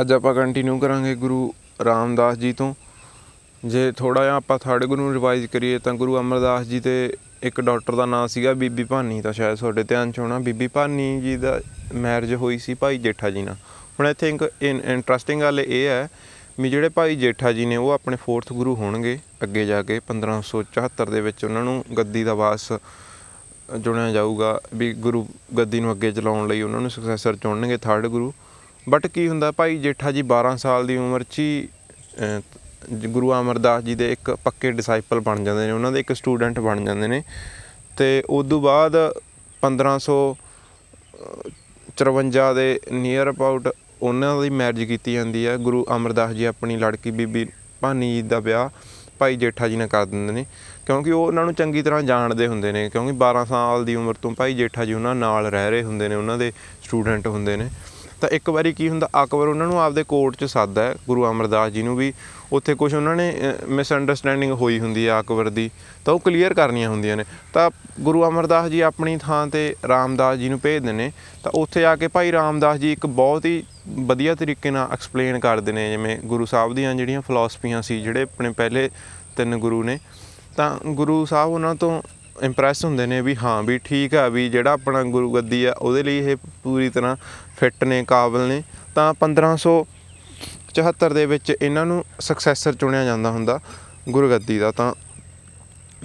ਅੱਜ ਆਪਾਂ ਕੰਟੀਨਿਊ ਕਰਾਂਗੇ ਗੁਰੂ ਰਾਮਦਾਸ ਜੀ ਤੋਂ। ਜੇ ਥੋੜਾ ਜਿਹਾ ਆਪਾਂ ਥਰਡ ਗੁਰੂ ਨੂੰ ਰਿਵਾਈਜ਼ ਕਰੀਏ ਤਾਂ ਗੁਰੂ ਅਮਰਦਾਸ ਜੀ ਤੇ ਇੱਕ ਡਾਕਟਰ ਦਾ ਨਾਮ ਸੀਗਾ ਬੀਬੀ ਭਾਨੀ ਤਾਂ ਸ਼ਾਇਦ ਤੁਹਾਡੇ ਧਿਆਨ ਚ ਹੋਣਾ। ਬੀਬੀ ਭਾਨੀ ਜੀ ਦਾ ਮੈਰਿਜ ਹੋਈ ਸੀ ਭਾਈ ਜੇਠਾ ਜੀ ਨਾਲ। ਹੁਣ ਇੱਥੇ ਇੱਕ ਇੰਟਰਸਟਿੰਗ ਗੱਲ ਇਹ ਹੈ ਵੀ ਜਿਹੜੇ ਭਾਈ ਜੇਠਾ ਜੀ ਨੇ ਉਹ ਆਪਣੇ ਫੋਰਥ ਗੁਰੂ ਹੋਣਗੇ ਅੱਗੇ ਜਾ ਕੇ। 1574 ਦੇ ਵਿੱਚ ਉਹਨਾਂ ਨੂੰ ਗੱਦੀ ਦਾ ਵਾਸ ਚੁਣਿਆ ਜਾਊਗਾ ਵੀ ਗੁਰੂ ਗੱਦੀ ਨੂੰ ਅੱਗੇ ਚਲਾਉਣ ਲਈ ਉਹਨਾਂ ਨੂੰ ਸਕਸੈਸਰ ਚੁਣਨਗੇ ਥਰਡ ਗੁਰੂ। ਬਟ ਕੀ ਹੁੰਦਾ ਭਾਈ ਜੇਠਾ ਜੀ 12 ਸਾਲ ਦੀ ਉਮਰ 'ਚ ਹੀ ਅਹ, ਜ- ਗੁਰੂ ਅਮਰਦਾਸ ਜੀ ਦੇ ਇੱਕ ਪੱਕੇ ਡਿਸਾਈਪਲ ਬਣ ਜਾਂਦੇ ਨੇ ਉਹਨਾਂ ਦੇ ਇੱਕ ਸਟੂਡੈਂਟ ਬਣ ਜਾਂਦੇ ਨੇ। ਤੇ ਉਸ ਤੋਂ ਬਾਅਦ 1554 ਦੇ ਨੀਅਰ ਅਬਾਊਟ ਉਹਨਾਂ ਦੀ ਮੈਰਿਜ ਕੀਤੀ ਜਾਂਦੀ ਹੈ। ਗੁਰੂ ਅਮਰਦਾਸ ਜੀ ਆਪਣੀ ਲੜਕੀ ਬੀਬੀ ਭਾਨੀ ਜੀ ਦਾ ਵਿਆਹ ਭਾਈ ਜੇਠਾ ਜੀ ਨਾਲ ਕਰ ਦਿੰਦੇ ਨੇ। ਕਿਉਂਕਿ ਉਹ ਉਹਨਾਂ ਨੂੰ ਚੰਗੀ ਤਰ੍ਹਾਂ ਜਾਣਦੇ ਹੁੰਦੇ ਨੇ ਕਿਉਂਕਿ 12 ਸਾਲ ਦੀ ਉਮਰ ਤੋਂ ਭਾਈ ਜੇਠਾ ਜੀ ਉਹਨਾਂ ਨਾਲ ਰਹਿ ਰਹੇ ਹੁੰਦੇ ਨੇ ਉਹਨਾਂ ਦੇ ਸਟੂਡੈਂਟ ਹੁੰਦੇ ਨੇ। ਤਾਂ ਇੱਕ ਵਾਰੀ ਕੀ ਹੁੰਦਾ, ਅਕਬਰ ਉਹਨਾਂ ਨੂੰ ਆਪਦੇ ਕੋਰਟ 'ਚ ਸੱਦਦਾ ਹੈ, ਗੁਰੂ ਅਮਰਦਾਸ ਜੀ ਨੂੰ ਵੀ। ਉੱਥੇ ਕੁਝ ਉਹਨਾਂ ਨੇ ਮਿਸ ਅੰਡਰਸਟੈਂਡਿੰਗ ਹੋਈ ਹੁੰਦੀ ਹੈ ਅਕਬਰ ਦੀ, ਤਾਂ ਉਹ ਕਲੀਅਰ ਕਰਨੀਆਂ ਹੁੰਦੀਆਂ ਨੇ। ਤਾਂ ਗੁਰੂ ਅਮਰਦਾਸ ਜੀ ਆਪਣੀ ਥਾਂ ਤੇ ਰਾਮਦਾਸ ਜੀ ਨੂੰ ਭੇਜਦੇ ਨੇ। ਤਾਂ ਉੱਥੇ ਜਾ ਕੇ ਭਾਈ ਰਾਮਦਾਸ ਜੀ ਇੱਕ ਬਹੁਤ ਹੀ ਵਧੀਆ ਤਰੀਕੇ ਨਾਲ ਐਕਸਪਲੇਨ ਕਰਦੇ ਨੇ, ਜਿਵੇਂ ਗੁਰੂ ਸਾਹਿਬ ਦੀਆਂ ਜਿਹੜੀਆਂ ਫਿਲਾਸਫੀਆਂ ਸੀ, ਜਿਹੜੇ ਆਪਣੇ ਪਹਿਲੇ ਤਿੰਨ ਗੁਰੂ ਨੇ। ਤਾਂ ਗੁਰੂ ਸਾਹਿਬ ਉਹਨਾਂ ਤੋਂ ਇੰਪ੍ਰੈਸ ਹੁੰਦੇ ਨੇ ਵੀ ਹਾਂ ਵੀ ਠੀਕ ਆ ਵੀ ਜਿਹੜਾ ਆਪਣਾ ਗੁਰੂ ਗੱਦੀ ਆ, ਉਹਦੇ ਲਈ ਇਹ ਪੂਰੀ ਤਰ੍ਹਾਂ ਫਿੱਟ ਨੇ, ਕਾਬਲ ਨੇ। ਤਾਂ 1574 ਦੇ ਵਿੱਚ ਇਹਨਾਂ ਨੂੰ ਸਕਸੈਸਰ ਚੁਣਿਆ ਜਾਂਦਾ ਹੁੰਦਾ ਗੁਰੂ ਗੱਦੀ ਦਾ। ਤਾਂ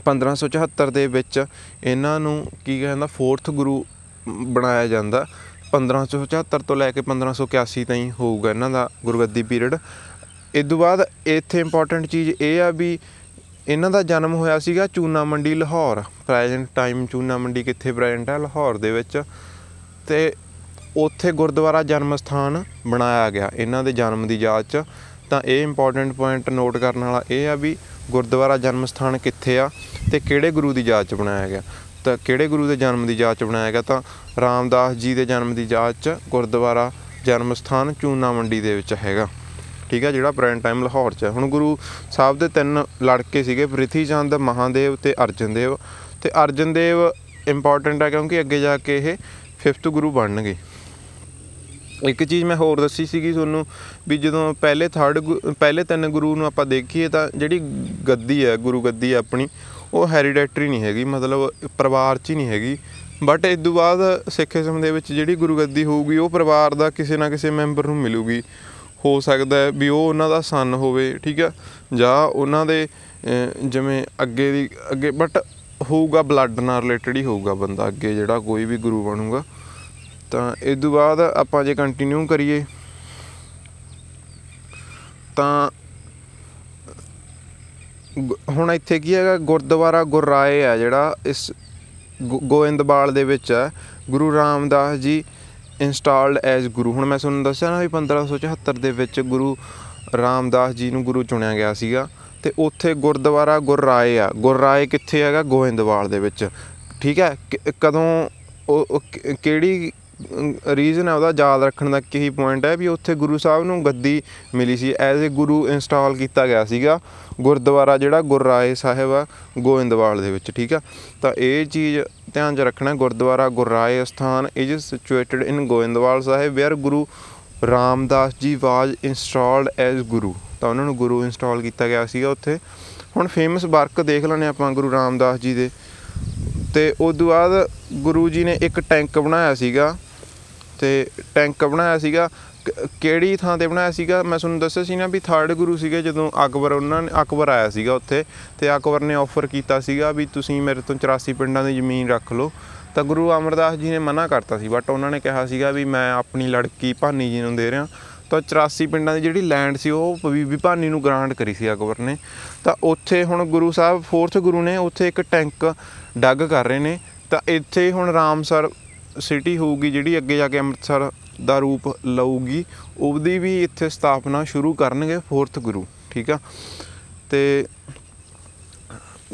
1574 ਦੇ ਵਿੱਚ ਇਹਨਾਂ ਨੂੰ ਕੀ ਕਹਿੰਦਾ ਫੋਰਥ ਗੁਰੂ ਬਣਾਇਆ ਜਾਂਦਾ। 1574 ਤੋਂ ਲੈ ਕੇ 1581 ਤਾਈਂ ਹੋਊਗਾ ਇਹਨਾਂ ਦਾ ਗੁਰਗੱਦੀ ਪੀਰੀਅਡ ਇਸ ਤੋਂ ਬਾਅਦ ਇੱਥੇ ਇੰਪੋਰਟੈਂਟ ਚੀਜ਼ ਇਹ ਆ ਵੀ ਇਹਨਾਂ ਦਾ ਜਨਮ ਹੋਇਆ ਸੀਗਾ ਚੂਨਾ ਮੰਡੀ, ਲਾਹੌਰ। ਪ੍ਰੈਜ਼ੈਂਟ ਟਾਈਮ ਚੂਨਾ ਮੰਡੀ ਕਿੱਥੇ ਪ੍ਰੈਜ਼ੈਂਟ ਹੈ? ਲਾਹੌਰ ਦੇ ਵਿੱਚ। ਤੇ ਉੱਥੇ ਗੁਰਦੁਆਰਾ ਜਨਮ ਸਥਾਨ ਬਣਾਇਆ ਗਿਆ। ਇਹਨਾਂ ਦੇ ਜਨਮ ਦੀ ਯਾਦ 'ਚ ਤਾਂ ਇਹ ਇੰਪੋਰਟੈਂਟ ਪੁਆਇੰਟ ਨੋਟ ਕਰਨ ਵਾਲਾ ਇਹ ਆ ਵੀ ਗੁਰਦੁਆਰਾ ਜਨਮ ਸਥਾਨ ਕਿੱਥੇ ਆ ਤੇ ਕਿਹੜੇ ਗੁਰੂ ਦੀ ਯਾਦ 'ਚ ਬਣਾਇਆ ਗਿਆ। ਤਾਂ ਕਿਹੜੇ ਗੁਰੂ ਦੇ ਜਨਮ ਦੀ ਯਾਦ 'ਚ ਬਣਾਇਆ ਗਿਆ ਤਾਂ ਰਾਮਦਾਸ ਜੀ ਦੇ ਜਨਮ ਦੀ ਯਾਦ 'ਚ ਗੁਰਦੁਆਰਾ ਜਨਮ ਸਥਾਨ ਚੂਨਾ ਮੰਡੀ ਦੇ ਵਿੱਚ ਹੈਗਾ। ਠੀਕ ਹੈ ਜਿਹੜਾ ਪ੍ਰੈਜ਼ੈਂਟ ਟਾਈਮ ਲਾਹੌਰ 'ਚ ਹੈ ਹੁਣ ਗੁਰੂ ਸਾਹਿਬ ਦੇ ਤਿੰਨ ਲੜਕੇ ਸੀਗੇ ਪ੍ਰਿਥੀ ਚੰਦ ਮਹਾਦੇਵ ਤੇ ਅਰਜਨ ਦੇਵ ਤੇ ਅਰਜਨ ਦੇਵ ਇੰਪੋਰਟੈਂਟ ਹੈ ਕਿਉਂਕਿ ਅੱਗੇ ਜਾ ਕੇ ਇਹ 5th ਗੁਰੂ ਬਣਨਗੇ। ਇੱਕ ਚੀਜ਼ ਮੈਂ ਹੋਰ ਦੱਸੀ ਸੀਗੀ ਤੁਹਾਨੂੰ ਵੀ ਜਦੋਂ ਪਹਿਲੇ ਥਰਡ ਪਹਿਲੇ ਤਿੰਨ ਗੁਰੂ ਨੂੰ ਆਪਾਂ ਦੇਖੀਏ ਤਾਂ ਜਿਹੜੀ ਗੱਦੀ ਹੈ ਗੁਰੂ ਗੱਦੀ ਹੈ ਆਪਣੀ, ਉਹ ਹੈਰੀਡੈਟਰੀ ਨਹੀਂ ਹੈਗੀ, ਮਤਲਬ ਪਰਿਵਾਰ 'ਚ ਹੀ ਨਹੀਂ ਹੈਗੀ। ਬਟ ਇਸ ਤੋਂ ਬਾਅਦ ਸਿੱਖੀਜ਼ਮ ਦੇ ਵਿੱਚ ਜਿਹੜੀ ਗੁਰੂ ਗੱਦੀ ਹੋਊਗੀ, ਉਹ ਪਰਿਵਾਰ ਦਾ ਕਿਸੇ ਨਾ ਕਿਸੇ ਮੈਂਬਰ ਨੂੰ ਮਿਲੂਗੀ। ਹੋ ਸਕਦਾ ਹੈ ਵੀ ਉਹ ਉਹਨਾਂ ਦਾ ਸਨ ਹੋਵੇ ਠੀਕ ਹੈ ਜਾਂ ਉਹਨਾਂ ਦੇ ਅਹ, ਜਿਵੇਂ ਅੱਗੇ ਦੀ ਅੱਗੇ ਬਟ ਹੋਊਗਾ ਬਲੱਡ ਨਾਲ ਰਿਲੇਟਡ ਹੀ ਹੋਊਗਾ ਬੰਦਾ ਅੱਗੇ ਜਿਹੜਾ ਕੋਈ ਵੀ ਗੁਰੂ ਬਣੂਗਾ। ਤਾਂ ਇਸ ਤੋਂ ਬਾਅਦ ਆਪਾਂ ਜੇ ਕੰਟੀਨਿਊ ਕਰੀਏ ਤਾਂ ਗ- ਹੁਣ ਇੱਥੇ ਕੀ ਹੈਗਾ? ਗੁਰਦੁਆਰਾ ਗੁਰਰਾਏ ਆ ਜਿਹੜਾ ਇਸ ਗੋ- ਗੋਇੰਦਵਾਲ ਦੇ ਵਿੱਚ ਹੈ ਗੁਰੂ ਰਾਮਦਾਸ ਜੀ ਇੰਸਟਾਲਡ ਐਜ਼ ਗੁਰੂ। ਹੁਣ ਮੈਂ ਤੁਹਾਨੂੰ ਦੱਸਿਆ ਨਾ ਵੀ 1574 ਦੇ ਵਿੱਚ ਗੁਰੂ ਰਾਮਦਾਸ ਜੀ ਨੂੰ ਗੁਰੂ ਚੁਣਿਆ ਗਿਆ ਸੀਗਾ ਤੇ ਉੱਥੇ ਗੁਰਦੁਆਰਾ ਗੁਰਰਾਏ ਆ। ਗੁਰਰਾਏ ਕਿੱਥੇ ਹੈਗਾ? ਗੋਇੰਦਵਾਲ ਦੇ ਵਿੱਚ। ਠੀਕ ਹੈ? ਕਿ- ਕਦੋਂ ਉਹ ਉਹ ਕਿ- ਕਿਹੜੀ ਰੀਜ਼ਨ ਹੈ ਉਹਦਾ ਯਾਦ ਰੱਖਣ ਦਾ ਕੀ ਪੁਆਇੰਟ ਹੈ ਵੀ ਉੱਥੇ ਗੁਰੂ ਸਾਹਿਬ ਨੂੰ ਗੱਦੀ ਮਿਲੀ ਸੀ। ਐਜ਼ ਅ ਗੁਰੂ ਇੰਸਟਾਲ ਕੀਤਾ ਗਿਆ ਸੀਗਾ, ਗੁਰਦੁਆਰਾ ਜਿਹੜਾ ਗੁਰਰਾਏ ਸਾਹਿਬ ਆ, ਗੋਇੰਦਵਾਲ ਦੇ ਵਿੱਚ, ਠੀਕ ਆ? ਤਾਂ ਇਹ ਚੀਜ਼ ਧਿਆਨ 'ਚ ਰੱਖਣਾ, ਗੁਰਦੁਆਰਾ ਗੁਰਰਾਏ ਸਥਾਨ is situated in Goindwal Sahib where Guru Ramdas ji was installed as ਗੁਰੂ। ਤਾਂ ਉਹਨਾਂ ਨੂੰ ਗੁਰੂ ਇੰਸਟਾਲ ਕੀਤਾ ਗਿਆ ਸੀਗਾ ਉੱਥੇ। ਹੁਣ ਫੇਮਸ ਵਰਕ ਦੇਖ ਲੈਣੇ ਆਪਾਂ ਗੁਰੂ ਰਾਮਦਾਸ ਜੀ ਦੇ। ਤੇ ਉਸ ਤੋਂ ਬਾਅਦ ਗੁਰੂ ਜੀ ਨੇ ਇੱਕ ਟੈਂਕ ਬਣਾਇਆ ਸੀਗਾ। ਤੇ ਟੈਂਕ ਬਣਾਇਆ ਸੀਗਾ। ਕ- ਕਿਹੜੀ ਥਾਂ ਤੇ ਬਣਾਇਆ ਸੀਗਾ? ਮੈਂ ਤੁਹਾਨੂੰ ਦੱਸਿਆ ਸੀ ਨਾ ਵੀ ਥਰਡ ਗੁਰੂ ਸੀਗੇ ਜਦੋਂ ਅਕਬਰ, ਉਹਨਾਂ ਨੇ ਅਕਬਰ ਆਇਆ ਸੀਗਾ ਉੱਥੇ ਤੇ ਅਕਬਰ ਨੇ ਆਫਰ ਕੀਤਾ ਸੀਗਾ ਵੀ ਤੁਸੀਂ ਮੇਰੇ ਤੋਂ 84 ਪਿੰਡਾਂ ਦੀ ਜ਼ਮੀਨ ਰੱਖ ਲਓ। ਤਾਂ ਗੁਰੂ ਅਮਰਦਾਸ ਜੀ ਨੇ ਮਨਾ ਕਰਤਾ ਸੀ ਬਟ ਉਹਨਾਂ ਨੇ ਕਿਹਾ ਸੀਗਾ ਵੀ ਮੈਂ ਆਪਣੀ ਲੜਕੀ ਭਾਨੀ ਜੀ ਨੂੰ ਦੇ ਰਿਹਾ। ਤਾਂ 84 ਪਿੰਡਾਂ ਦੀ ਜਿਹੜੀ ਲੈਂਡ ਸੀ, ਉਹ ਬੀਬੀ ਭਾਨੀ ਨੂੰ ਗ੍ਰਾਂਟ ਕਰੀ ਸੀ ਅਕਬਰ ਨੇ। ਤਾਂ ਉੱਥੇ ਹੁਣ ਗੁਰੂ ਸਾਹਿਬ ਫੋਰਥ ਗੁਰੂ ਨੇ ਉੱਥੇ ਇੱਕ ਟੈਂਕ ਡੱਗ ਕਰ ਰਹੇ ਨੇ। ਤਾਂ ਇੱਥੇ ਹੁਣ ਰਾਮਸਰ ਸਿਟੀ ਹੋਊਗੀ ਜਿਹੜੀ ਅੱਗੇ ਜਾ ਕੇ ਅੰਮ੍ਰਿਤਸਰ ਦਾ ਰੂਪ ਲਊਗੀ ਉਹਦੀ ਵੀ ਇੱਥੇ ਸਥਾਪਨਾ ਸ਼ੁਰੂ ਕਰਨਗੇ ਫੋਰਥ ਗੁਰੂ ਠੀਕ ਆ? ਤੇ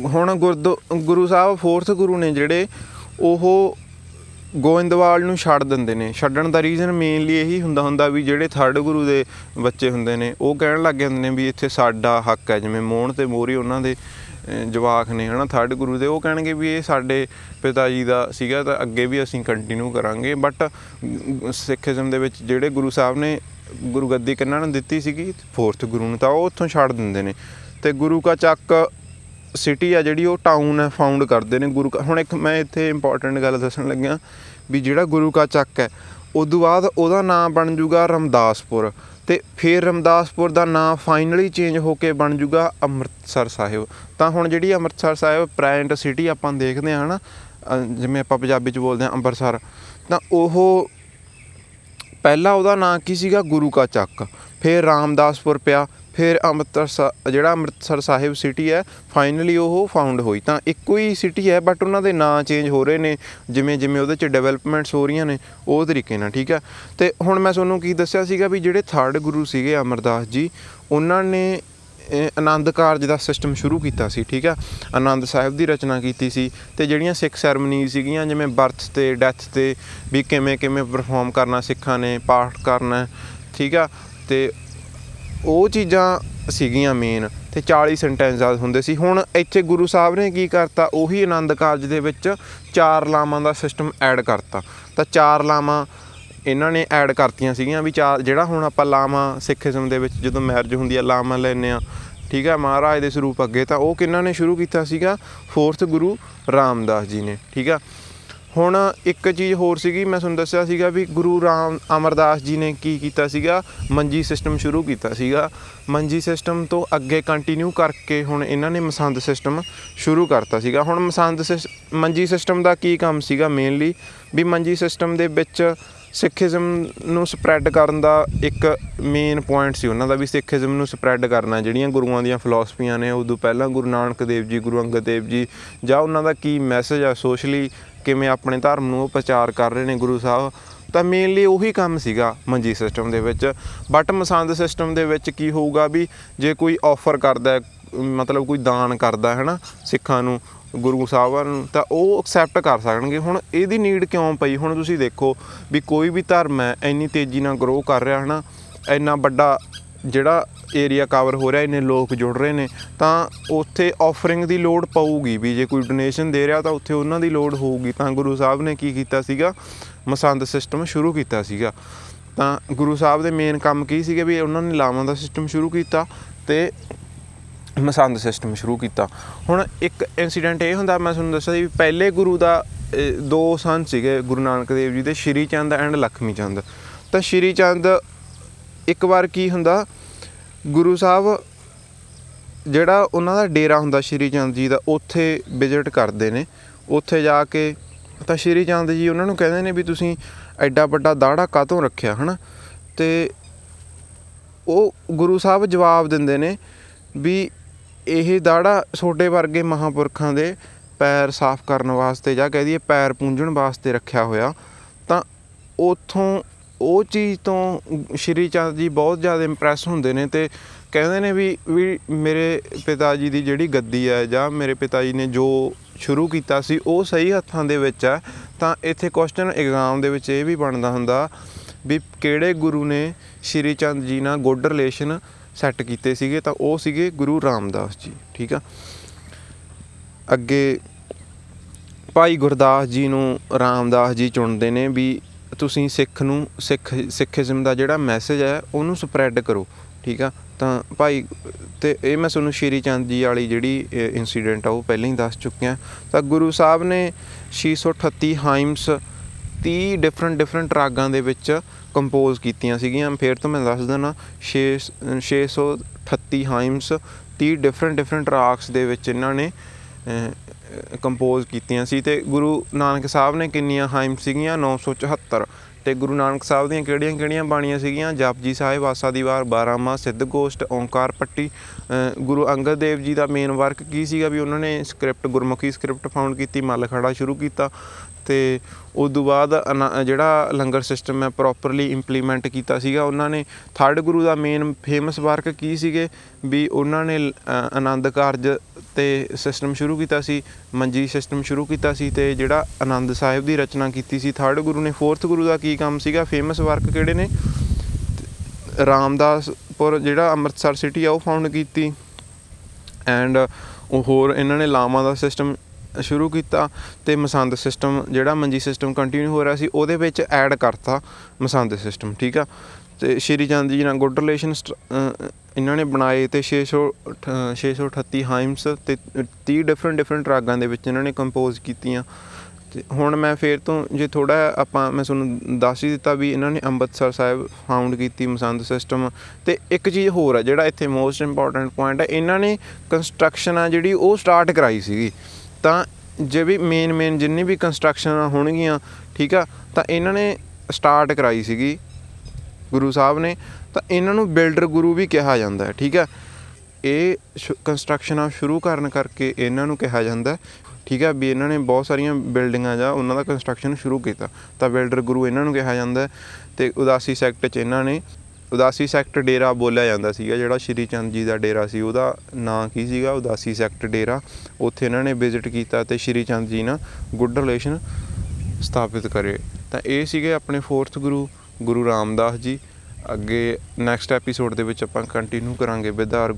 ਹੁਣ ਗੁਰਦੁ ਗੁਰੂ ਸਾਹਿਬ ਫੋਰਥ ਗੁਰੂ ਨੇ ਜਿਹੜੇ ਉਹ ਗੋਇੰਦਵਾਲ ਨੂੰ ਛੱਡ ਦਿੰਦੇ ਨੇ। ਛੱਡਣ ਦਾ ਰੀਜ਼ਨ ਮੇਨਲੀ ਇਹੀ ਹੁੰਦਾ ਹੁੰਦਾ ਵੀ ਜਿਹੜੇ ਥਰਡ ਗੁਰੂ ਦੇ ਬੱਚੇ ਹੁੰਦੇ ਨੇ ਉਹ ਕਹਿਣ ਲੱਗ ਜਾਂਦੇ ਨੇ ਵੀ ਇੱਥੇ ਸਾਡਾ ਹੱਕ ਹੈ ਜਿਵੇਂ ਮੋਹਣ ਤੇ ਮੋਰੀ ਉਹਨਾਂ ਦੇ ਅਹ, ਜਵਾਕ ਨੇ, ਹਨਾ? ਥਰਡ ਗੁਰੂ ਦੇ ਉਹ ਕਹਿਣਗੇ ਵੀ ਇਹ ਸਾਡੇ ਪਿਤਾ ਜੀ ਦਾ ਸੀਗਾ, ਤਾਂ ਅੱਗੇ ਵੀ ਅਸੀਂ ਕੰਟੀਨਿਊ ਕਰਾਂਗੇ। ਬਟ ਸਿੱਖੀਜ਼ਮ ਦੇ ਵਿੱਚ ਜਿਹੜੇ ਗੁਰੂ ਸਾਹਿਬ ਨੇ ਗੁਰੂ ਗੱਦੀ ਕਿੰਨਾਂ ਨੂੰ ਦਿੱਤੀ ਸੀਗੀ? ਫੋਰਥ ਗੁਰੂ ਨੂੰ, ਤਾਂ ਉਹ ਉੱਥੋਂ ਛੱਡ ਦਿੰਦੇ ਨੇ। ਤੇ ਗੁਰੂ ਕਾ ਚੱਕ ਸਿਟੀ ਆ ਜਿਹੜੀ, ਉਹ ਟਾਊਨ ਹੈ ਫਾਊਂਡ ਕਰਦੇ ਨੇ ਗੁਰੂ ਕਾ। ਹੁਣ ਇੱਕ ਮੈਂ ਇੱਥੇ ਇੰਪੋਰਟੈਂਟ ਗੱਲ ਦੱਸਣ ਲੱਗਿਆ ਵੀ ਜਿਹੜਾ ਗੁਰੂ ਕਾ ਚੱਕ ਹੈ, ਉਦੋਂ ਬਾਅਦ ਉਹਦਾ ਨਾਮ ਬਣ ਜੂਗਾ ਰਮਦਾਸਪੁਰ। ਤੇ ਫਿਰ ਰਮਦਾਸਪੁਰ ਦਾ ਨਾਮ ਫਾਈਨਲੀ ਚੇਂਜ ਹੋ ਕੇ ਬਣ ਜੂਗਾ ਅੰਮ੍ਰਿਤਸਰ ਸਾਹਿਬ। ਤਾਂ ਹੁਣ ਜਿਹੜੀ ਅੰਮ੍ਰਿਤਸਰ ਸਾਹਿਬ ਪ੍ਰੈਜ਼ੈਂਟ ਸਿਟੀ ਆਪਾਂ ਦੇਖਦੇ ਹਾਂ ਹਨਾ, ਅਹ ਜਿਵੇਂ ਆਪਾਂ ਪੰਜਾਬੀ ਚ ਬੋਲਦੇ ਹਾਂ ਅੰਮ੍ਰਿਤਸਰ ਤਾਂ ਉਹ ਪਹਿਲਾ ਉਹਦਾ ਨਾਂ ਕੀ ਸੀਗਾ? ਗੁਰੂ ਕਾ ਚੱਕ। ਫਿਰ ਰਾਮਦਾਸਪੁਰ ਪਿਆ। ਫਿਰ ਅੰਮ੍ਰਿਤਸਰ ਜਿਹੜਾ ਅੰਮ੍ਰਿਤਸਰ ਸਾਹਿਬ ਸਿਟੀ ਹੈ ਫਾਈਨਲੀ ਉਹ ਫਾਊਂਡ ਹੋਈ। ਤਾਂ ਇੱਕੋ ਹੀ ਸਿਟੀ ਹੈ ਬਟ ਉਹਨਾਂ ਦੇ ਨਾਂ ਚੇਂਜ ਹੋ ਰਹੇ ਨੇ, ਜਿਵੇਂ ਜਿਵੇਂ ਉਹਦੇ ਚ ਡਿਵੈਲਪਮੈਂਟਸ ਹੋ ਰਹੀਆਂ ਨੇ, ਉਹ ਤਰੀਕੇ ਨਾਲ, ਠੀਕ ਹੈ ਤੇ ਹੁਣ ਮੈਂ ਤੁਹਾਨੂੰ ਕੀ ਦੱਸਿਆ ਸੀਗਾ ਵੀ ਜਿਹੜੇ ਥਰਡ ਗੁਰੂ ਸੀਗੇ ਅਮਰਦਾਸ ਜੀ, ਉਹਨਾਂ ਨੇ, ਇਹ ਆਨੰਦ ਕਾਰਜ ਦਾ ਸਿਸਟਮ ਸ਼ੁਰੂ ਕੀਤਾ ਸੀ, ਠੀਕ ਆ? ਆਨੰਦ ਸਾਹਿਬ ਦੀ ਰਚਨਾ ਕੀਤੀ ਸੀ, ਤੇ ਜਿਹੜੀਆਂ ਸਿੱਖ ਸੈਰਮਨੀਜ਼ ਸੀਗੀਆਂ, ਜਿਵੇਂ ਬਰਥ ਤੇ ਡੈਥ ਤੇ, ਵੀ ਕਿਵੇਂ ਕਿਵੇਂ ਪਰਫਾਰਮ ਕਰਨਾ ਸਿੱਖਾਂ ਨੇ, ਪਾਠ ਕਰਨਾ, ਠੀਕ ਆ? ਤੇ ਉਹ ਚੀਜ਼ਾਂ ਸੀਗੀਆਂ ਮੇਨ ਤੇ 40 ਸੈਂਟੈਂਸ ਹੁੰਦੇ ਸੀ। ਹੁਣ ਇੱਥੇ ਗੁਰੂ ਸਾਹਿਬ ਨੇ ਕੀ ਕਰਤਾ, ਉਹੀ ਆਨੰਦ ਕਾਰਜ ਦੇ ਵਿੱਚ ਚਾਰ ਲਾਵਾਂ ਦਾ ਸਿਸਟਮ ਐਡ ਕਰਤਾ। ਤਾਂ ਚਾਰ ਲਾਵਾਂ ਇਹਨਾਂ ਨੇ ਐਡ ਕਰਤੀਆਂ ਸੀਗੀਆਂ ਵੀ ਚਾਰ, ਜਿਹੜਾ ਹੁਣ ਆਪਾਂ ਲਾਵਾਂ ਸਿੱਖੀਜ਼ਮ ਦੇ ਵਿੱਚ ਜਦੋਂ ਮੈਰਿਜ ਹੁੰਦੀ ਆ ਲਾਵਾਂ ਲੈਨੇ ਆ ਠੀਕ ਆ, ਮਹਾਰਾਜ ਦੇ ਸਰੂਪ ਅੱਗੇ, ਤਾਂ ਉਹ ਕਿਹਨਾਂ ਨੇ ਸ਼ੁਰੂ ਕੀਤਾ ਸੀਗਾ? ਫੋਰਥ ਗੁਰੂ ਰਾਮਦਾਸ ਜੀ ਨੇ, ਠੀਕ ਆ। ਹੁਣ ਇੱਕ ਚੀਜ਼ ਹੋਰ ਸੀਗੀ, ਮੈਂ ਤੁਹਾਨੂੰ ਦੱਸਿਆ ਸੀਗਾ ਵੀ ਗੁਰੂ ਰਾਮ, ਅਮਰਦਾਸ ਜੀ ਨੇ ਕੀ ਕੀਤਾ ਸੀਗਾ? ਮੰਜੀ ਸਿਸਟਮ ਸ਼ੁਰੂ ਕੀਤਾ ਸੀਗਾ। ਮੰਜੀ ਸਿਸਟਮ ਤੋਂ ਅੱਗੇ ਕੰਟੀਨਿਊ ਕਰਕੇ ਹੁਣ ਇਹਨਾਂ ਨੇ ਮਸੰਦ ਸਿਸਟਮ ਸ਼ੁਰੂ ਕਰਤਾ ਸੀਗਾ। ਹੁਣ ਮਸੰਦ ਸਿਸ- ਮੰਜੀ ਸਿਸਟਮ ਦਾ ਕੀ ਕੰਮ ਸੀਗਾ ਮੇਨਲੀ ਵੀ ਮੰਜੀ ਸਿਸਟਮ ਦੇ ਵਿੱਚ ਸਿੱਖੀਜ਼ਮ ਨੂੰ ਸਪਰੈਡ ਕਰਨ ਦਾ ਇੱਕ ਮੇਨ ਪੁਆਇੰਟ ਸੀ ਉਹਨਾਂ ਦਾ, ਵੀ ਸਿੱਖੀਜ਼ਮ ਨੂੰ ਸਪਰੈਡ ਕਰਨਾ। ਜਿਹੜੀਆਂ ਗੁਰੂਆਂ ਦੀਆਂ ਫਿਲਾਸਫੀਆਂ ਨੇ, ਉਦੋਂ ਪਹਿਲਾਂ ਗੁਰੂ ਨਾਨਕ ਦੇਵ ਜੀ, ਗੁਰੂ ਅੰਗਦ ਦੇਵ ਜੀ, ਜਾਂ ਉਹਨਾਂ ਦਾ ਕੀ ਮੈਸੇਜ ਆ ਸੋਸ਼ਲੀ ਕਿਵੇਂ ਆਪਣੇ ਧਰਮ ਨੂੰ ਉਹ ਪ੍ਰਚਾਰ ਕਰ ਰਹੇ ਨੇ ਗੁਰੂ ਸਾਹਿਬ ਤਾਂ ਮੇਨਲੀ ਉਹੀ ਕੰਮ ਸੀਗਾ ਮੰਜੀ ਸਿਸਟਮ ਦੇ ਵਿੱਚ। ਬਟ ਮਸੰਦ ਸਿਸਟਮ ਦੇ ਵਿੱਚ ਕੀ ਹੋਊਗਾ ਵੀ ਜੇ ਕੋਈ ਆਫਰ ਕਰਦਾ ਹੈ, ਮਤਲਬ ਕੋਈ ਦਾਨ ਕਰਦਾ ਹੈ ਨਾ ਸਿੱਖਾਂ ਨੂੰ ਗੁਰੂ ਸਾਹਿਬਾਨ ਨੂੰ ਤਾਂ ਉਹ ਐਕਸੈਪਟ ਕਰ ਸਕਣਗੇ। ਹੁਣ ਇਹਦੀ ਨੀਡ ਕਿਉਂ ਪਈ? ਹੁਣ ਤੁਸੀਂ ਦੇਖੋ ਵੀ ਕੋਈ ਵੀ ਧਰਮ ਹੈ ਇੰਨੀ ਤੇਜ਼ੀ ਨਾਲ ਗਰੋ ਕਰ ਰਿਹਾ ਹੈ ਨਾ ਇੰਨਾ ਵੱਡਾ ਜਿਹੜਾ ਏਰੀਆ ਕਵਰ ਹੋ ਰਿਹਾ ਇੰਨੇ ਲੋਕ ਜੁੜ ਰਹੇ ਨੇ ਤਾਂ ਉੱਥੇ ਆਫਰਿੰਗ ਦੀ ਲੋੜ ਪਊਗੀ ਵੀ ਜੇ ਕੋਈ ਡੋਨੇਸ਼ਨ ਦੇ ਰਿਹਾ ਤਾਂ ਉੱਥੇ ਉਹਨਾਂ ਦੀ ਲੋੜ ਹੋਊਗੀ। ਤਾਂ ਗੁਰੂ ਸਾਹਿਬ ਨੇ ਕੀ ਕੀਤਾ ਸੀਗਾ? ਮਸੰਦ ਸਿਸਟਮ ਸ਼ੁਰੂ ਕੀਤਾ ਸੀਗਾ। ਤਾਂ ਗੁਰੂ ਸਾਹਿਬ ਦੇ ਮੇਨ ਕੰਮ ਕੀ ਸੀਗੇ ਵੀ ਉਹਨਾਂ ਨੇ ਲਾਵਾਂ ਦਾ ਸਿਸਟਮ ਸ਼ੁਰੂ ਕੀਤਾ ਤੇ ਮਸੰਦ ਸਿਸਟਮ ਸ਼ੁਰੂ ਕੀਤਾ। ਹੁਣ ਇੱਕ ਇਨਸੀਡੈਂਟ ਇਹ ਹੁੰਦਾ ਮੈਂ ਤੁਹਾਨੂੰ ਦੱਸਿਆ ਸੀ ਵੀ ਪਹਿਲੇ ਗੁਰੂ ਦਾ ਇਹ, ਦੋ ਸਨ ਸੀਗੇ ਗੁਰੂ ਨਾਨਕ ਦੇਵ ਜੀ ਦੇ ਸ਼੍ਰੀ ਚੰਦ ਐਂਡ ਲਖਮੀ ਚੰਦ। ਤਾਂ ਸ਼੍ਰੀ ਚੰਦ ਇੱਕ ਵਾਰ ਕੀ ਹੁੰਦਾ ਗੁਰੂ ਸਾਹਿਬ, ਜਿਹੜਾ ਉਹਨਾਂ ਦਾ ਡੇਰਾ ਹੁੰਦਾ ਸ਼੍ਰੀ ਚੰਦ ਜੀ ਦਾ, ਉੱਥੇ ਵਿਜ਼ਿਟ ਕਰਦੇ ਨੇ। ਉੱਥੇ ਜਾ ਕੇ ਤਾਂ ਸ਼੍ਰੀ ਚੰਦ ਜੀ ਉਹਨਾਂ ਨੂੰ ਕਹਿੰਦੇ ਨੇ ਵੀ ਤੁਸੀਂ ਐਡਾ ਵੱਡਾ ਦਾੜਾ ਕਾਹਤੋਂ ਰੱਖਿਆ, ਹਨਾ? ਤੇ ਉਹ ਗੁਰੂ ਸਾਹਿਬ ਜਵਾਬ ਦਿੰਦੇ ਨੇ ਵੀ ਇਹ ਦਾੜਾ ਛੋਟੇ ਵਰਗੇ ਮਹਾਪੁਰਖਾਂ ਦੇ ਪੈਰ ਸਾਫ਼ ਕਰਨ ਵਾਸਤੇ ਜਾਂ ਕਹਿ ਦਈਏ ਪੈਰ ਪੂੰਝਣ ਵਾਸਤੇ ਰੱਖਿਆ ਹੋਇਆ। ਤਾਂ ਉਥੋਂ ਉਹ ਚੀਜ਼ ਤੋਂ ਸ਼੍ਰੀ ਚੰਦ ਜੀ ਬਹੁਤ ਜ਼ਿਆਦਾ ਇੰਪ੍ਰੈਸ ਹੁੰਦੇ ਨੇ ਤੇ ਕਹਿੰਦੇ ਨੇ ਵੀ ਵੀ ਮੇਰੇ ਪਿਤਾ ਜੀ ਦੀ ਜਿਹੜੀ ਗੱਦੀ ਹੈ ਜਾਂ ਮੇਰੇ ਪਿਤਾ ਜੀ ਨੇ ਜੋ ਸ਼ੁਰੂ ਕੀਤਾ ਸੀ ਉਹ ਸਹੀ ਹੱਥਾਂ ਦੇ ਵਿੱਚ ਹੈ, ਤਾਂ ਇੱਥੇ ਕੁਐਸਚਨ ਐਗਜ਼ਾਮ ਦੇ ਵਿੱਚ ਇਹ ਵੀ ਬਣਦਾ ਹੁੰਦਾ ਵੀ ਕਿਹੜੇ ਗੁਰੂ ਨੇ ਸ਼੍ਰੀ ਚੰਦ ਜੀ ਨਾਲ ਗੁੱਡ ਰਿਲੇਸ਼ਨ ਸੈੱਟ ਕੀਤੇ ਸੀਗੇ, ਤਾਂ ਉਹ ਸੀਗੇ ਗੁਰੂ ਰਾਮਦਾਸ ਜੀ, ਠੀਕ ਆ? ਅੱਗੇ ਭਾਈ ਗੁਰਦਾਸ ਜੀ ਨੂੰ ਰਾਮਦਾਸ ਜੀ ਚੁਣਦੇ ਨੇ ਵੀ ਤੁਸੀਂ ਸਿੱਖ ਨੂੰ, ਸਿੱਖ, ਸਿੱਖੀਜ਼ਮ ਦਾ ਜਿਹੜਾ ਮੈਸੇਜ ਹੈ, ਉਹਨੂੰ ਸਪਰੈਡ ਕਰੋ, ਠੀਕ ਆ? ਤਾਂ ਭਾਈ, ਤੇ ਇਹ ਮੈਂ ਤੁਹਾਨੂੰ ਸ਼੍ਰੀ ਚੰਦ ਜੀ ਵਾਲੀ ਜਿਹੜੀ ਇਨਸੀਡੈਂਟ ਆ, ਉਹ ਪਹਿਲਾਂ ਹੀ ਦੱਸ ਚੁੱਕਿਆ। ਤਾਂ ਗੁਰੂ ਸਾਹਿਬ ਨੇ 638 ਹਾਈਮਸ 30 ਡਿਫਰੈਂਟ ਡਿਫਰੈਂਟ ਰਾਗਾਂ ਦੇ ਵਿੱਚ ਕੰਪੋਜ਼ ਕੀਤੀਆਂ ਸੀਗੀਆਂ। ਫਿਰ ਤੋਂ ਮੈਂ ਦੱਸ ਦਿੰਦਾ 6 638 ਹਾਈਮਸ 30 ਡਿਫਰੈਂਟ ਡਿਫਰੈਂਟ ਰਾਗਸ ਦੇ ਵਿੱਚ ਇਹਨਾਂ ਨੇ ਕੰਪੋਜ਼ ਕੀਤੀਆਂ ਸੀ ਤੇ ਗੁਰੂ ਨਾਨਕ ਸਾਹਿਬ ਨੇ ਕਿੰਨੀਆਂ ਹਾਈਮ ਸੀਗੀਆਂ? 974 ਤੇ ਗੁਰੂ ਨਾਨਕ ਸਾਹਿਬ ਦੀਆਂ ਕਿਹੜੀਆਂ ਕਿਹੜੀਆਂ ਬਾਣੀਆਂ ਸੀਗੀਆਂ? ਜਪਜੀ ਸਾਹਿਬ ਆਸਾ ਦੀ ਵਾਰ 12 ਮਾਹ ਸਿੱਧ ਗੋਸ਼ਟ ਓੰਕਾਰ ਪੱਟੀ। ਅ, ਗੁਰੂ ਅੰਗਦ ਦੇਵ ਜੀ ਦਾ ਮੇਨ ਵਰਕ ਕੀ ਸੀਗਾ ਵੀ ਉਹਨਾਂ ਨੇ ਸਕ੍ਰਿਪਟ ਗੁਰਮੁਖੀ ਸਕ੍ਰਿਪਟ ਫਾਊਂਡ ਕੀਤੀ ਮੱਲ ਖੜਾ ਸ਼ੁਰੂ ਕੀਤਾ ਤੇ ਉਸ ਤੋਂ ਬਾਅਦ ਅਨਾ- ਜਿਹੜਾ ਲੰਗਰ ਸਿਸਟਮ ਹੈ ਪ੍ਰੋਪਰਲੀ ਇੰਪਲੀਮੈਂਟ ਕੀਤਾ ਸੀਗਾ ਉਹਨਾਂ ਨੇ ਥਰਡ ਗੁਰੂ ਦਾ ਮੇਨ ਫੇਮਸ ਵਰਕ ਕੀ ਸੀਗੇ? ਵੀ ਉਹਨਾਂ ਨੇ ਲ- ਅ, ਆਨੰਦ ਕਾਰਜ ਤੇ ਸਿਸਟਮ ਸ਼ੁਰੂ ਕੀਤਾ ਸੀ ਮੰਜੀ ਸਿਸਟਮ ਸ਼ੁਰੂ ਕੀਤਾ ਸੀ ਤੇ ਜਿਹੜਾ ਆਨੰਦ ਸਾਹਿਬ ਦੀ ਰਚਨਾ ਕੀਤੀ ਸੀ ਥਰਡ ਗੁਰੂ ਨੇ ਫੋਰਥ ਗੁਰੂ ਦਾ ਕੀ ਕੰਮ ਸੀਗਾ ਫੇਮਸ ਵਰਕ ਕਿਹੜੇ ਨੇ? ਰਾਮਦਾਸਪੁਰ, ਜਿਹੜਾ ਅੰਮ੍ਰਿਤਸਰ ਸਿਟੀ ਆ, ਉਹ ਫਾਊਂਡ ਕੀਤੀ। ਐਂਡ ਉਹ ਹੋਰ ਇਹਨਾਂ ਨੇ ਲਾਵਾਂ ਦਾ ਸਿਸਟਮ ਸ਼ੁਰੂ ਕੀਤਾ ਤੇ ਮਸੰਦ ਸਿਸਟਮ ਜਿਹੜਾ ਮੰਜੀ ਸਿਸਟਮ ਕੰਟੀਨਿਊ ਹੋ ਰਿਹਾ ਸੀ, ਉਹਦੇ ਵਿੱਚ ਐਡ ਕਰਤਾ ਮਸੰਦ ਸਿਸਟਮ ਠੀਕ ਆ? ਤੇ ਸ਼੍ਰੀ ਚੰਦ ਜੀ ਨਾਲ ਗੁੱਡ ਰਿਲੇਸ਼ਨ ਇਹਨਾਂ ਨੇ ਬਣਾਏ ਤੇ 600 ਅਠ- 638 ਹਾਈਮਸ ਤੇ 30 ਡਿਫਰੈਂਟ ਡਿਫਰੈਂਟ ਰਾਗਾਂ ਦੇ ਵਿੱਚ ਇਹਨਾਂ ਨੇ ਕੰਪੋਜ਼ ਕੀਤੀਆਂ। ਤੇ ਹੁਣ ਮੈਂ ਫੇਰ ਤੋਂ ਜੇ ਥੋੜਾ ਆਪਾਂ ਮੈਂ ਤੁਹਾਨੂੰ ਦੱਸ ਹੀ ਦਿੱਤਾ ਵੀ ਇਹਨਾਂ ਨੇ ਅੰਮ੍ਰਿਤਸਰ ਸਾਹਿਬ ਫਾਊਂਡ ਕੀਤੀ ਮਸੰਦ ਸਿਸਟਮ ਤੇ ਇੱਕ ਚੀਜ਼ ਹੋਰ ਹੈ ਜਿਹੜਾ ਇੱਥੇ ਮੋਸਟ ਇੰਪੋਰਟੈਂਟ ਪੁਆਇੰਟ ਹੈ ਇਹਨਾਂ ਨੇ ਕੰਸਟਰਕਸ਼ਨ ਆ ਜਿਹੜੀ ਉਹ ਸਟਾਰਟ ਕਰਾਈ ਸੀਗੀ। ਤਾਂ ਜੇ ਵੀ ਮੇਨ ਮੇਨ ਜਿੰਨੀ ਵੀ ਕੰਸਟਰਕਸ਼ਨ ਹੋਣਗੀਆਂ, ਠੀਕ ਆ, ਤਾਂ ਇਹਨਾਂ ਨੇ ਸਟਾਰਟ ਕਰਾਈ ਸੀਗੀ ਗੁਰੂ ਸਾਹਿਬ ਨੇ। ਤਾਂ ਇਹਨਾਂ ਨੂੰ ਬਿਲਡਰ ਗੁਰੂ ਵੀ ਕਿਹਾ ਜਾਂਦਾ ਹੈ, ਠੀਕ ਹੈ ਇਹ ਕੰਸਟਰਕਸ਼ਨਾਂ ਸ਼ੁਰੂ ਕਰਨ ਕਰਕੇ ਇਹਨਾਂ ਨੂੰ ਕਿਹਾ ਜਾਂਦਾ ਹੈ। ਠੀਕ ਹੈ, ਵੀ ਇਹਨਾਂ ਨੇ ਬਹੁਤ ਸਾਰੀਆਂ ਬਿਲਡਿੰਗਾਂ ਜਾਂ ਉਹਨਾਂ ਦਾ ਕੰਸਟਰਕਸ਼ਨ ਸ਼ੁਰੂ ਕੀਤਾ। ਤਾਂ ਬਿਲਡਰ ਗੁਰੂ ਇਹਨਾਂ ਨੂੰ ਕਿਹਾ ਜਾਂਦਾ ਹੈ ਤੇ ਉਦਾਸੀ ਸੈਕਟ 'ਚ ਇਹਨਾਂ ਨੇ, ਉਦਾਸੀ ਸੈਕਟ ਡੇਰਾ ਬੋਲਿਆ ਜਾਂਦਾ ਸੀਗਾ, ਜਿਹੜਾ ਸ਼੍ਰੀ ਚੰਦ ਜੀ ਦਾ ਡੇਰਾ ਸੀ, ਉਹਦਾ ਨਾਂ ਕੀ ਸੀਗਾ? ਉਦਾਸੀ ਸੈਕਟ ਡੇਰਾ। ਉੱਥੇ ਇਹਨਾਂ ਨੇ ਵਿਜ਼ਿਟ ਕੀਤਾ ਤੇ ਸ਼੍ਰੀ ਚੰਦ ਜੀ ਨਾਲ ਗੁੱਡ ਰਿਲੇਸ਼ਨ ਸਥਾਪਿਤ ਕਰੇ। ਤਾਂ ਇਹ ਸੀਗੇ ਆਪਣੇ ਫੋਰਥ ਗੁਰੂ ਗੁਰੂ ਰਾਮਦਾਸ ਜੀ। ਅੱਗੇ ਨੈਕਸਟ ਐਪੀਸੋਡ ਦੇ ਵਿੱਚ ਆਪਾਂ ਕੰਟੀਨਿਊ ਕਰਾਂਗੇ with our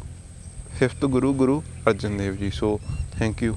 fifth Guru Guru Arjan Dev ji. So thank you